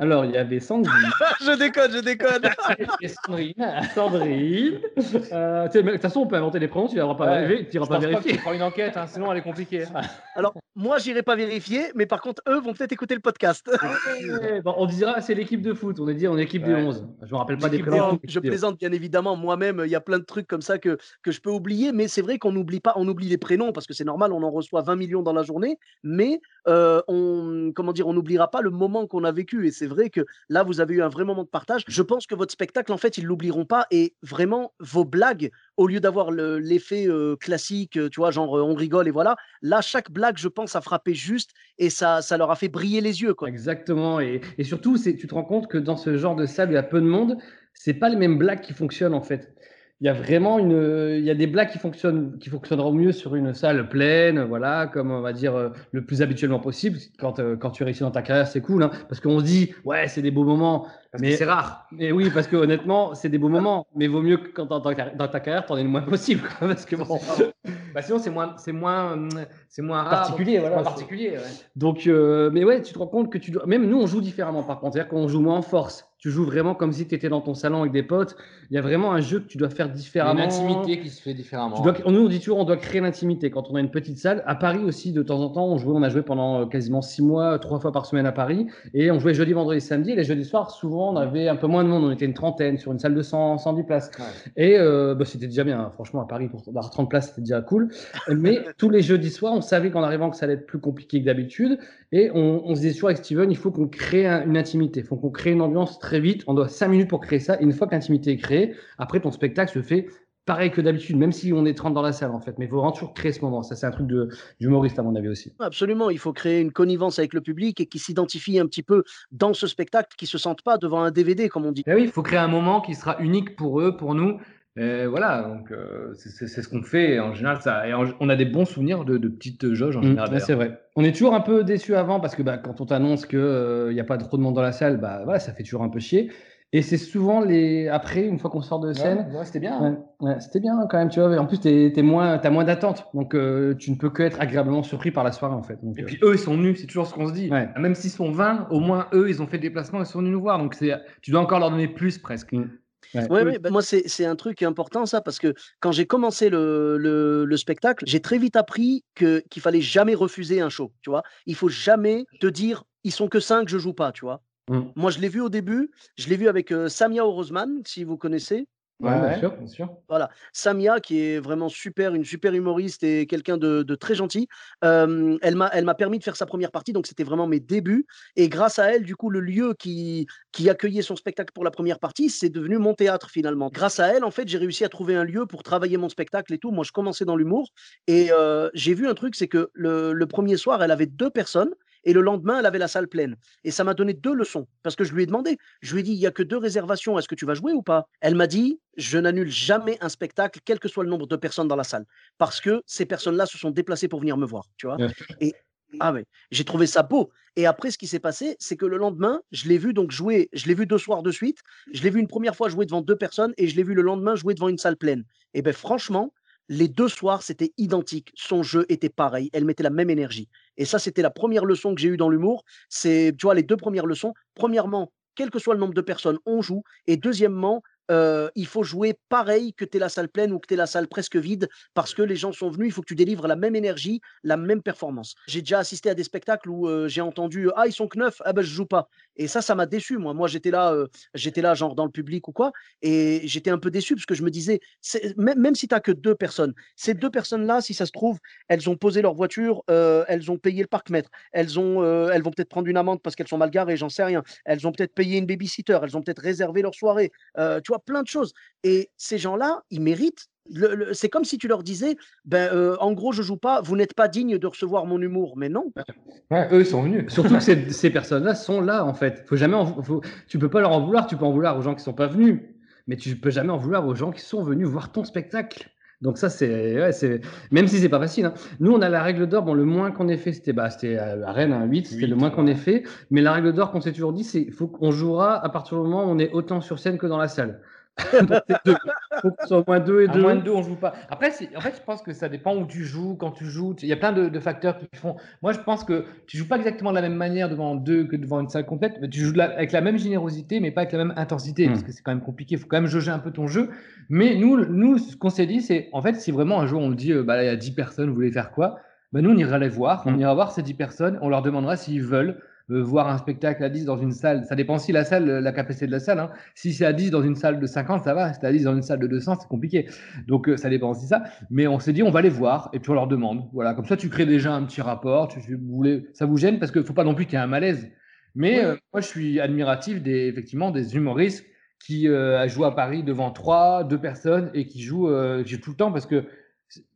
Alors, il y avait Sandrine, je déconne, je déconne. Et Sandrine, Sandrine. euh, de toute façon, on peut inventer les prénoms, tu n'iras pas, Ouais. vérifier- tu iras pas pense pas vérifier. tu feras une enquête, hein, sinon elle est compliquée. Alors moi j'irai pas vérifier, mais par contre eux vont peut-être écouter le podcast. Ouais, bon, on dira c'est l'équipe de foot, on est dit on est équipe des Ouais. 11. Je me rappelle pas des prénoms. Non, je plaisante bien évidemment. Moi-même, il y a plein de trucs comme ça que, que je peux oublier, mais c'est vrai qu'on n'oublie pas, on oublie les prénoms parce que c'est normal, on en reçoit 20 millions dans la journée, mais euh, on, comment dire, on n'oubliera pas le moment qu'on a vécu. Et c'est vrai que là, vous avez eu un vrai moment de partage. Je pense que votre spectacle, en fait, ils l'oublieront pas. Et vraiment, vos blagues, au lieu d'avoir le- l'effet euh, classique, euh, tu vois, genre euh, on rigole et voilà, là, chaque blague, je pense, a frappé juste et ça, ça leur a fait briller les yeux, quoi. Exactement. Et, et surtout, c'est- tu te rends compte que dans ce genre de salle il y a peu de monde, c'est pas les mêmes blagues qui fonctionnent en fait. Il y a vraiment une, il y a des blagues qui fonctionnent, qui fonctionneront mieux sur une salle pleine, voilà, comme on va dire euh, le plus habituellement possible. Quand, euh, quand tu réussis dans ta carrière, c'est cool, hein, parce qu'on se dit, ouais, c'est des beaux moments. Parce Mais- c'est rare. Et oui, parce que honnêtement, c'est des beaux moments, mais vaut mieux que quand dans, ta- dans ta carrière, t'en aies le moins possible, quoi, parce que bon. Bah, sinon, c'est moins, c'est moins, c'est moins rare. Particulier, voilà, moins particulier. ouais. Donc, euh, mais ouais, tu te rends compte que tu dois. Même nous, on joue différemment par contre. C'est-à-dire qu'on joue moins en force. Tu joues vraiment comme si tu étais dans ton salon avec des potes. Il y a vraiment un jeu que tu dois faire différemment. Une intimité qui se fait différemment. Tu dois, nous, on dit toujours, on doit créer l'intimité quand on a une petite salle. À Paris aussi, de temps en temps, on jouait, on a joué pendant euh, quasiment six mois, trois fois par semaine à Paris. Et on jouait jeudi, vendredi, samedi. Et les jeudis soirs, souvent, on avait un peu moins de monde. On était une trentaine sur une salle de 100, 110 places. Ouais. Et euh, bah, c'était déjà bien. hein. Franchement, à Paris, pour avoir 30 places, c'était déjà cool. Mais tous les jeudis soirs, on savait qu'en arrivant, que ça allait être plus compliqué que d'habitude. Et on, on se disait toujours avec Steven, il faut qu'on crée un- une intimité. Il faut qu'on crée une ambiance très vite. On doit cinq minutes pour créer ça. Et une fois que l'intimité est créée, après, ton spectacle se fait pareil que d'habitude, même si on est 30 dans la salle, en fait. Mais il faut vraiment toujours créer ce moment. Ça, c'est un truc de- d'humoriste, à mon avis aussi. Absolument, il faut créer une connivence avec le public et qui s'identifie un petit peu dans ce spectacle, qui se sentent pas devant un DVD, comme on dit. Eh oui, il faut créer un moment qui sera unique pour eux, pour nous. Et voilà, donc euh, c'est ce qu'on fait. Et en général, ça, et en- on a des bons souvenirs de, de petites jauges en Mm, général. c'est vrai. On est toujours un peu déçu avant parce que bah, quand on t'annonce qu'il n'y a pas trop de monde dans la salle, bah, voilà, ça fait toujours un peu chier. Et c'est souvent les après, une fois qu'on sort de scène, Ouais, ouais, c'était bien. Hein. ouais, c'était bien quand même, tu vois. En plus, t'es, moins, t'as moins d'attente, donc euh, tu ne peux que être agréablement surpris par la soirée en fait. Donc, Et euh, puis eux, ils sont venus, c'est toujours ce qu'on se dit. Même s'ils sont 20, au moins eux, ils ont fait le déplacement, ils sont venus nous voir. Donc c'est, tu dois encore leur donner plus presque. Ouais. Ouais, Eux, ouais, bah, moi, c'est un truc important, ça, parce que quand j'ai commencé le, le, le spectacle, j'ai très vite appris qu'il fallait jamais refuser un show, tu vois? Il faut jamais te dire, ils sont que cinq, je joue pas, tu vois? Mm. Moi, je l'ai vu au début, je l'ai vu avec euh, Samia Orozman, si vous connaissez. Ouais, Ouais, bien sûr, bien sûr. Voilà, Samia qui est vraiment super, une super humoriste et quelqu'un de, de très gentil. Euh, elle m'a, elle m'a permis de faire sa première partie, donc c'était vraiment mes débuts. Et grâce à elle, du coup, le lieu qui, qui accueillait son spectacle pour la première partie, c'est devenu mon théâtre finalement. Grâce à elle, en fait, j'ai réussi à trouver un lieu pour travailler mon spectacle et tout. Moi, je commençais dans l'humour et euh, j'ai vu un truc, c'est que le, le premier soir, elle avait deux personnes. Et le lendemain, elle avait la salle pleine. Et ça m'a donné deux leçons. Parce que je lui ai demandé, je lui ai dit, il n'y a que deux réservations, est-ce que tu vas jouer ou pas? Elle m'a dit, je n'annule jamais un spectacle, quel que soit le nombre de personnes dans la salle. Parce que ces personnes-là se sont déplacées pour venir me voir. Tu vois et ah ouais, j'ai trouvé ça beau. Et après, ce qui s'est passé, c'est que le lendemain, je l'ai vu donc jouer, je l'ai vu deux soirs de suite. Je l'ai vu une première fois jouer devant deux personnes et je l'ai vu le lendemain jouer devant une salle pleine. Et ben franchement, les deux soirs, c'était identique. Son jeu était pareil. Elle mettait la même énergie. Et ça, c'était la première leçon que j'ai eue dans l'humour. C'est, tu vois, les deux premières leçons. Premièrement, quel que soit le nombre de personnes, on joue. Et deuxièmement, il faut jouer pareil que tu es la salle pleine ou que tu es la salle presque vide parce que les gens sont venus. Il faut que tu délivres la même énergie, la même performance. J'ai déjà assisté à des spectacles où j'ai entendu Ah, ils sont que neuf, ah ben je joue pas. Et ça, ça m'a déçu. Moi, moi j'étais là, j'étais là, genre dans le public ou quoi. Et j'étais un peu déçu parce que je me disais, même, même si tu que deux personnes, ces deux personnes-là, si ça se trouve, elles ont posé leur voiture, elles ont payé le parc-mètre, elles, ont, elles vont peut-être prendre une amende parce qu'elles sont mal garées, j'en sais rien. Elles ont peut-être payé une babysitter, elles ont peut-être réservé leur soirée. tu vois, plein de choses. Et ces gens-là, ils méritent. le- le- c'est comme si tu leur disais, ben, euh, en gros, je joue pas, vous n'êtes pas digne de recevoir mon humour. Mais non. Ouais, eux, ils sont venus. Surtout que ces, ces personnes-là sont là, en fait. Faut jamais en- faut- tu peux pas leur en vouloir. Tu peux en vouloir aux gens qui sont pas venus, mais tu peux jamais en vouloir aux gens qui sont venus voir ton spectacle. Donc ça, c'est, ouais, c'est, même si c'est pas facile. hein. Nous, on a la règle d'or. Bon, le moins qu'on ait fait, c'était, bah, c'était à Rennes, un 8, c'était le moins qu'on ait fait. Mais la règle d'or qu'on s'est toujours dit, c'est, faut qu'on jouera à partir du moment où on est autant sur scène que dans la salle. Deux. Faut qu'on soit moins deux et À deux. moins de on joue pas. Après, en fait, je pense que ça dépend où tu joues, quand tu joues. Il y a plein de, de facteurs qui font. Moi, je pense que tu joues pas exactement de la même manière devant deux que devant une salle complète, mais tu joues la- avec la même générosité, mais pas avec la même intensité, Mm. parce que c'est quand même compliqué. Il faut quand même jauger un peu ton jeu. Mais nous, nous ce qu'on s'est dit, c'est en fait, si vraiment un jour on le dit, euh, bah, il y a 10 personnes, vous voulez faire quoi? Bah, Nous, on ira les voir. On Mm. ira voir ces 10 personnes. On leur demandera s'ils veulent. Euh, voir un spectacle à 10 dans une salle, ça dépend si la salle, la capacité de la salle. hein. Si c'est à 10 dans une salle de 50, ça va. Si c'est à 10 dans une salle de 200, c'est compliqué. Donc euh, ça dépend aussi ça. Mais on s'est dit, on va les voir et puis on leur demande. Voilà, comme ça tu crées déjà un petit rapport. Tu, voulez, ça vous gêne parce qu'il faut pas non plus qu'il y ait un malaise. Mais Oui. euh, moi je suis admiratif des effectivement des humoristes qui jouent à Paris devant trois, deux personnes et qui jouent, qui jouent tout le temps parce que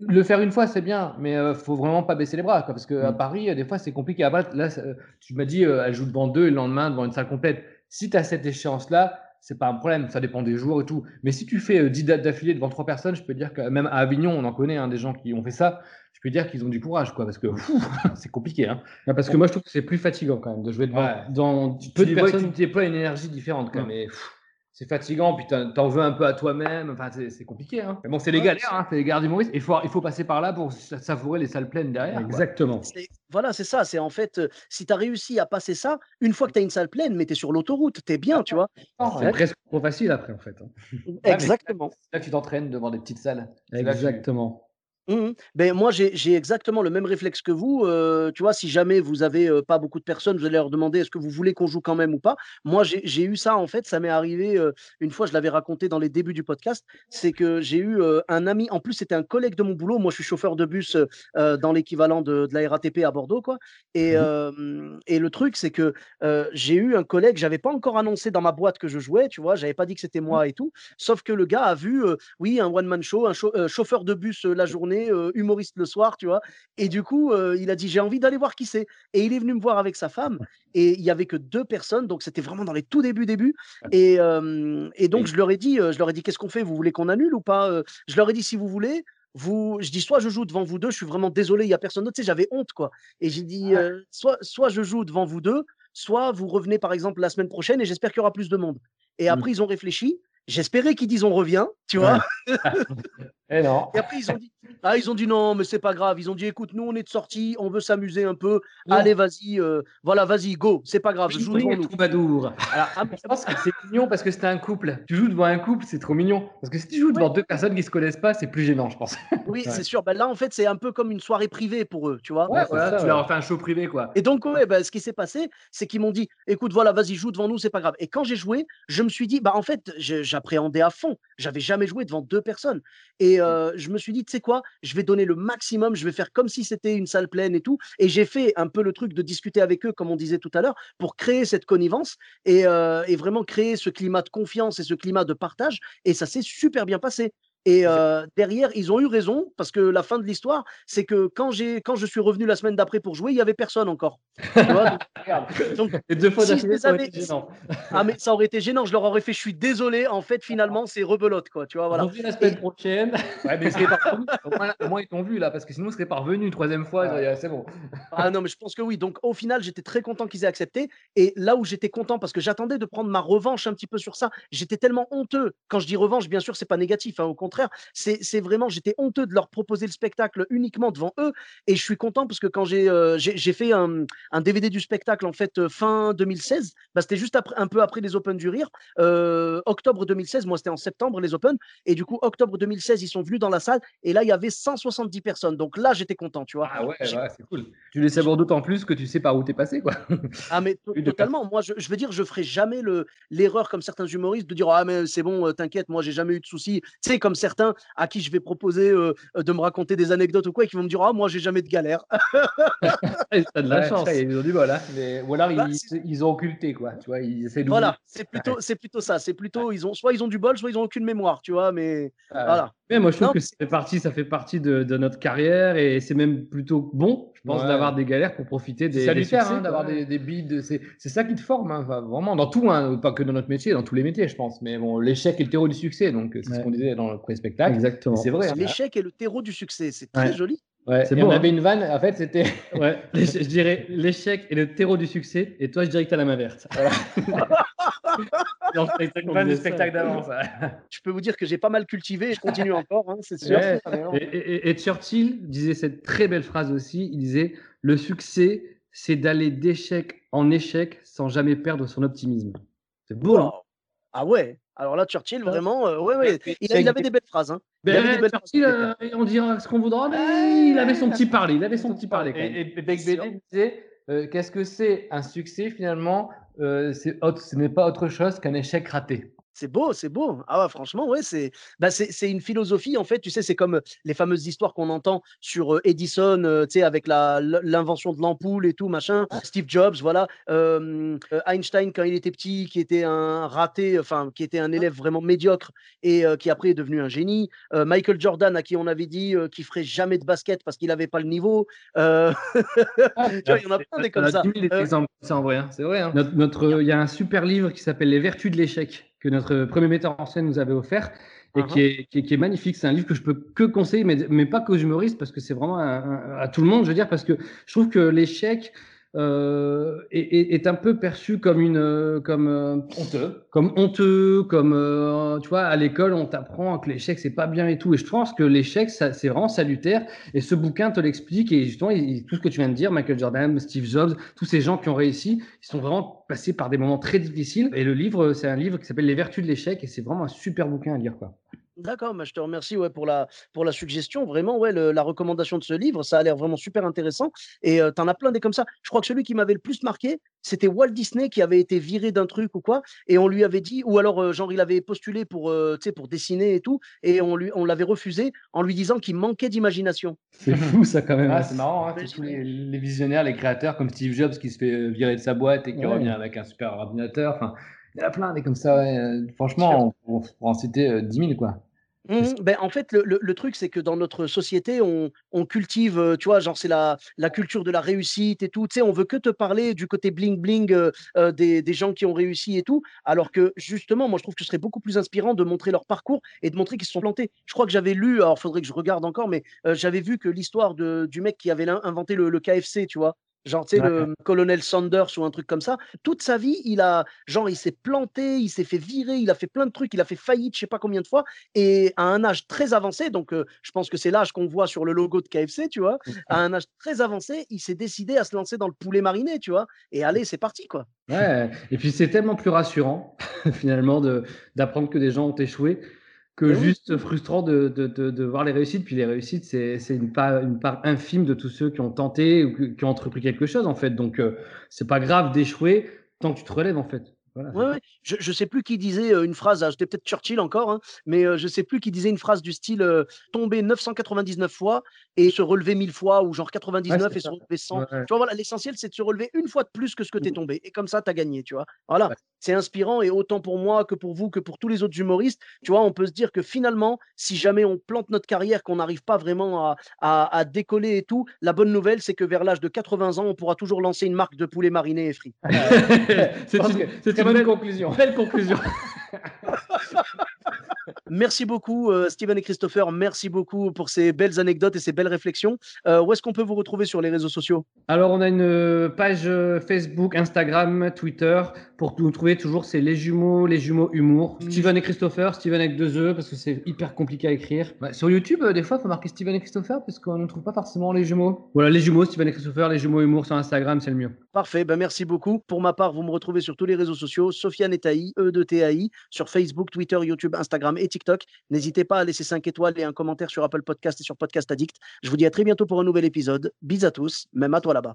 le faire une fois c'est bien, mais euh, faut vraiment pas baisser les bras quoi, parce que à Mm. Paris euh, des fois c'est compliqué. Après, là ça- tu m'as dit euh, elle joue devant deux et le lendemain devant une salle complète. Si tu as cette échéance là c'est pas un problème, ça dépend des jours et tout. Mais si tu fais euh, 10 dates d'affilée devant trois personnes, je peux dire que même à Avignon, on en connaît hein, des gens qui ont fait ça. Je peux dire qu'ils ont du courage, quoi, parce que c'est compliqué. Hein. Ouais, parce que moi, je trouve que c'est plus fatigant quand même de jouer devant, Ouais. dans Tu, peu de personnes. tu déploies une énergie différente, quand même. Pff, c'est fatigant, puis t'en veux un peu à toi-même. Enfin, c'est compliqué. Hein. Mais bon, c'est les Ouais, galères, hein, c'est les galères d'humoristes. Il faut, il faut passer par là pour sa- savourer les salles pleines derrière. Exactement. Voilà, c'est ça. C'est en fait, euh, si tu as réussi à passer ça, une fois que tu as une salle pleine, mais tu es sur l'autoroute, tu es bien, tu vois. C'est presque trop facile après, en fait. hein. Exactement. C'est là que tu t'entraînes devant des petites salles. Exactement. Mmh Ben, moi, j'ai j'ai exactement le même réflexe que vous. euh, tu vois, si jamais vous avez euh, pas beaucoup de personnes, vous allez leur demander est-ce que vous voulez qu'on joue quand même ou pas? Moi, j'ai j'ai eu ça, en fait, ça m'est arrivé euh, une fois, je l'avais raconté dans les débuts du podcast. C'est que j'ai eu euh, un ami, en plus, c'était un collègue de mon boulot. Moi, je suis chauffeur de bus euh, euh, dans l'équivalent de, de la RATP à Bordeaux, quoi. Et, Mhm. euh, et le truc, c'est que euh, j'ai eu un collègue, j'avais pas encore annoncé dans ma boîte que je jouais, tu vois, j'avais pas dit que c'était moi et tout. Sauf que le gars a vu, euh, oui, un one-man show, un chau- euh, chauffeur de bus euh, la journée, euh, humoriste le soir, tu vois. Et du coup, euh, il a dit, j'ai envie d'aller voir qui c'est. Et il est venu me voir avec sa femme. Et il y avait que deux personnes, donc c'était vraiment dans les tout débuts, débuts. Et, euh, et donc, je leur ai dit, je leur ai dit, qu'est-ce qu'on fait? Vous voulez qu'on annule ou pas Je leur ai dit, si vous voulez. Vous, je dis soit je joue devant vous deux, je suis vraiment désolé, il y a personne d'autre. Tu sais, j'avais honte quoi. Et j'ai dit euh, soit, soit je joue devant vous deux, soit vous revenez par exemple la semaine prochaine et j'espère qu'il y aura plus de monde. Et Mm. après ils ont réfléchi. J'espérais qu'ils disent on revient Tu vois Et non. Et après, ils ont dit, ah, ils ont dit non, mais c'est pas grave. Ils ont dit, écoute, nous, on est de sortie, on veut s'amuser un peu. Non. Allez, vas-y, euh, voilà, vas-y, go. C'est pas grave, joue devant troubadour. Alors, Ah, je pense que c'est mignon parce que c'était un couple. Tu joues devant un couple, c'est trop mignon. Parce que si tu joues devant deux personnes qui se connaissent pas, c'est plus gênant, je pense. Oui, c'est sûr. Ben, là, en fait, c'est un peu comme une soirée privée pour eux, tu vois. Ouais, voilà, ça, tu leur fais un show privé, quoi. Et donc, ouais, ben, ce qui s'est passé, c'est qu'ils m'ont dit, écoute, voilà, vas-y, joue devant nous, c'est pas grave. Et quand j'ai joué, je me suis dit, bah, en fait, je- j'appréhendais à fond. J'avais jamais joué devant deux personnes. Et euh, je me suis dit, tu sais quoi, je vais donner le maximum, je vais faire comme si c'était une salle pleine et tout. Et j'ai fait un peu le truc de discuter avec eux, comme on disait tout à l'heure, pour créer cette connivence et, euh, et vraiment créer ce climat de confiance et ce climat de partage. Et ça s'est super bien passé. Et euh, derrière, ils ont eu raison parce que la fin de l'histoire, c'est que quand, j'ai, quand je suis revenu la semaine d'après pour jouer, il n'y avait personne encore. Tu vois, donc, regarde. Donc, Et deux fois Si ça aurait été gênant. ah, mais ça aurait été gênant. Je leur aurais fait, je suis désolé. En fait, finalement, c'est rebelote, quoi. Tu vois, voilà. La semaine prochaine. Ouais, mais revenus. Au moins, au moins, ils t'ont vu là, parce que sinon, ils seraient pas revenus une troisième fois. Ah, c'est bon. Ah non, mais je pense que oui. Donc, au final, j'étais très content qu'ils aient accepté. Et là où j'étais content, parce que j'attendais de prendre ma revanche un petit peu sur ça, j'étais tellement honteux. Quand je dis revanche, bien sûr, c'est pas négatif. hein, au contraire, c'est c'est vraiment, j'étais honteux de leur proposer le spectacle uniquement devant eux. Et je suis content parce que quand j'ai euh, fait un, un DVD du spectacle, en fait, euh, fin 2016, bah, c'était juste après, un peu après les Open du Rire. Euh, octobre 2016, moi, c'était en septembre, les Open. Et du coup, octobre 2016, ils sont venus dans la salle. Et là, il y avait 170 personnes. Donc là, j'étais content, tu vois. Ah ouais, ouais, c'est cool. Tu les sabords d'autant plus que tu sais par où t'es passé, quoi. Ah mais totalement. Moi, je, je veux dire, je ferai jamais le l'erreur comme certains humoristes de dire ah mais c'est bon, euh, t'inquiète, moi j'ai jamais eu de soucis. Tu sais comme certains à qui je vais proposer euh, euh, de me raconter des anecdotes ou quoi et qui vont me dire ah moi j'ai jamais de galère. T'as de la Ouais, chance. ça, ils ont du bol, hein. Mais, ou alors, Bah, ils, ils ont occulté, quoi. Tu vois, ils essaient de. voilà, c'est plutôt c'est plutôt ça. C'est plutôt ils ont soit ils ont du bol, soit ils ont aucune mémoire, tu vois. Mais Ah, voilà. Mais moi, je trouve Non, que ça fait partie, ça fait partie de, de notre carrière et c'est même plutôt bon, je pense, Ouais. d'avoir des galères pour profiter des, salutaire hein, d'avoir des, des bides. C'est c'est ça qui te forme, hein, vraiment, dans tout, hein, pas que dans notre métier, dans tous les métiers, je pense. Mais bon, l'échec est le terreau du succès, donc c'est ce qu'on disait dans le pré-spectacle. Exactement. C'est vrai. hein. L'échec est le terreau du succès. C'est très Ouais. joli. Ouais, beau, on hein. avait une vanne, en fait, c'était. Ouais, je dirais l'échec est le terreau du succès et toi, je dirais que t'as la main verte. Le spectacle, Vanne du spectacle d'avant, ça. Je peux vous dire que j'ai pas mal cultivé et je continue encore, hein, c'est sûr. Ouais. Et, et- et Churchill disait cette très belle phrase aussi. Il disait Le succès, c'est d'aller d'échec en échec sans jamais perdre son optimisme. C'est beau, hein. Ah ouais. Alors là, Churchill, vraiment, euh, ouais, ouais. Il, avait des belles phrases. Hein. Il Ben, avait des belles phrases. Churchill, euh, on dira ce qu'on voudra, mais il avait son petit parler. Il avait son petit parler. quand même. Et, et Beck disait euh, Qu'est-ce que c'est un succès finalement Euh, c'est autre- Ce n'est pas autre chose qu'un échec raté. C'est beau, c'est beau. Ah ouais, franchement, ouais, c'est bah, c'est c'est une philosophie, en fait, tu sais, c'est comme euh, les fameuses histoires qu'on entend sur euh, Edison, euh, tu sais, avec l'invention de l'ampoule et tout, machin. Steve Jobs, voilà. Euh, euh, Einstein, quand il était petit, qui était un raté, enfin, qui était un élève vraiment médiocre et euh, qui après est devenu un génie. Euh, Michael Jordan, à qui on avait dit euh, qu'il ferait jamais de basket parce qu'il n'avait pas le niveau. Euh, tu vois, il y en a plein des comme ça. 10 000 Euh, exemples comme ça en vrai. hein. C'est vrai. Hein. Notre, notre- il y a un super livre qui s'appelle Les Vertus de l'échec que notre premier metteur en scène nous avait offert et Uh-huh. qui, est, qui, est, qui est magnifique. C'est un livre que je peux que conseiller, mais, mais pas qu'aux humoristes parce que c'est vraiment un- à tout le monde, je veux dire, parce que je trouve que l'échec euh, est, un peu perçu comme une, euh, comme, euh, Honteux. comme honteux, comme euh, tu vois, à l'école on t'apprend que l'échec c'est pas bien et tout. Et je pense que l'échec c'est vraiment salutaire. Et ce bouquin te l'explique. Et justement, il- tout ce que tu viens de dire, Michael Jordan, Steve Jobs, tous ces gens qui ont réussi, ils sont vraiment passés par des moments très difficiles. Et le livre, c'est un livre qui s'appelle Les Vertus de l'échec. Et c'est vraiment un super bouquin à lire, quoi. D'accord, bah, je te remercie ouais, pour, la, pour la suggestion. Vraiment, ouais, le- la recommandation de ce livre, ça a l'air vraiment super intéressant. Et tu en as plein des comme ça. Je crois que celui qui m'avait le plus marqué, c'était Walt Disney qui avait été viré d'un truc ou quoi. Et on lui avait dit, ou alors, euh, genre, il avait postulé pour, euh, tu sais, pour dessiner et tout. Et on, lui, on l'avait refusé en lui disant qu'il manquait d'imagination. C'est fou ça quand même. Ah, c'est marrant, hein, tous les, les visionnaires, les créateurs comme Steve Jobs qui se fait virer de sa boîte et qui Ouais. revient avec un super ordinateur. Enfin, il y en a plein des comme ça. ouais. Euh, Franchement, on, on pourrait en citer euh, 10 000, quoi. Mhm. Ben, en fait, le, le- le truc, c'est que dans notre société, on, on cultive, euh, tu vois, genre, c'est la, la culture de la réussite et tout. Tu sais, on veut que te parler du côté bling-bling euh, euh, des, des gens qui ont réussi et tout. Alors que, justement, moi, je trouve que ce serait beaucoup plus inspirant de montrer leur parcours et de montrer qu'ils se sont plantés. Je crois que j'avais lu, alors, il faudrait que je regarde encore, mais j'avais vu que l'histoire de- du mec qui avait inventé le, le KFC, tu vois. Genre, tu sais, Ouais. le colonel Sanders ou un truc comme ça. Toute sa vie, il a, genre, il s'est planté, il s'est fait virer, il a fait plein de trucs, il a fait faillite, je sais pas combien de fois. Et à un âge très avancé, donc euh, je pense que c'est l'âge qu'on voit sur le logo de KFC, tu vois. À un âge très avancé, il s'est décidé à se lancer dans le poulet mariné, tu vois. Et allez, c'est parti, quoi. Ouais, et puis c'est tellement plus rassurant finalement de d'apprendre que des gens ont échoué que oui. juste frustrant de, de, de, de voir les réussites. Puis les réussites, c'est une part, une part infime de tous ceux qui ont tenté ou qui- ont entrepris quelque chose en fait. Donc euh, c'est pas grave d'échouer tant que tu te relèves en fait. Voilà. Ouais, ouais. Je, je sais plus qui disait euh, une phrase, ah, c'était peut-être Churchill encore, hein, mais euh, je sais plus qui disait une phrase du style euh, tomber 999 fois et se relever 1000 fois, ou genre 99 Ouais, c'est et se relever 100. Ouais, ouais. Tu vois, voilà, l'essentiel, c'est de se relever une fois de plus que ce que tu es Mhm. tombé. Et comme ça, tu as gagné, tu vois. Voilà, Ouais. c'est inspirant et autant pour moi que pour vous, que pour tous les autres humoristes, tu vois, on peut se dire que finalement, si jamais on plante notre carrière, qu'on n'arrive pas vraiment à, à- à décoller et tout, la bonne nouvelle, c'est que vers l'âge de 80 ans, on pourra toujours lancer une marque de poulet mariné et frit. c'est une, une bonne belle, conclusion. belle conclusion. Merci beaucoup, euh, Steven et Christopher. Merci beaucoup pour ces belles anecdotes et ces belles réflexions. Euh, où est-ce qu'on peut vous retrouver sur les réseaux sociaux? Alors, on a une euh, page euh, Facebook, Instagram, Twitter. Pour nous trouver, toujours, c'est les jumeaux, les jumeaux humour. Steven et Christopher, Steven avec deux E, parce que c'est hyper compliqué à écrire. Ouais, sur YouTube, euh, des fois, il faut marquer Steven et Christopher, parce qu'on ne trouve pas forcément les jumeaux. Voilà, les jumeaux, Steven et Christopher, les jumeaux humour sur Instagram, c'est le mieux. Parfait, ben merci beaucoup. Pour ma part, vous me retrouvez sur tous les réseaux sociaux, Sofiane et Taï, E de TAI, sur Facebook, Twitter, YouTube, Instagram et TikTok. N'hésitez pas à laisser 5 étoiles et un commentaire sur Apple Podcast et sur Podcast Addict. Je vous dis à très bientôt pour un nouvel épisode. Bis à tous, même à toi là-bas.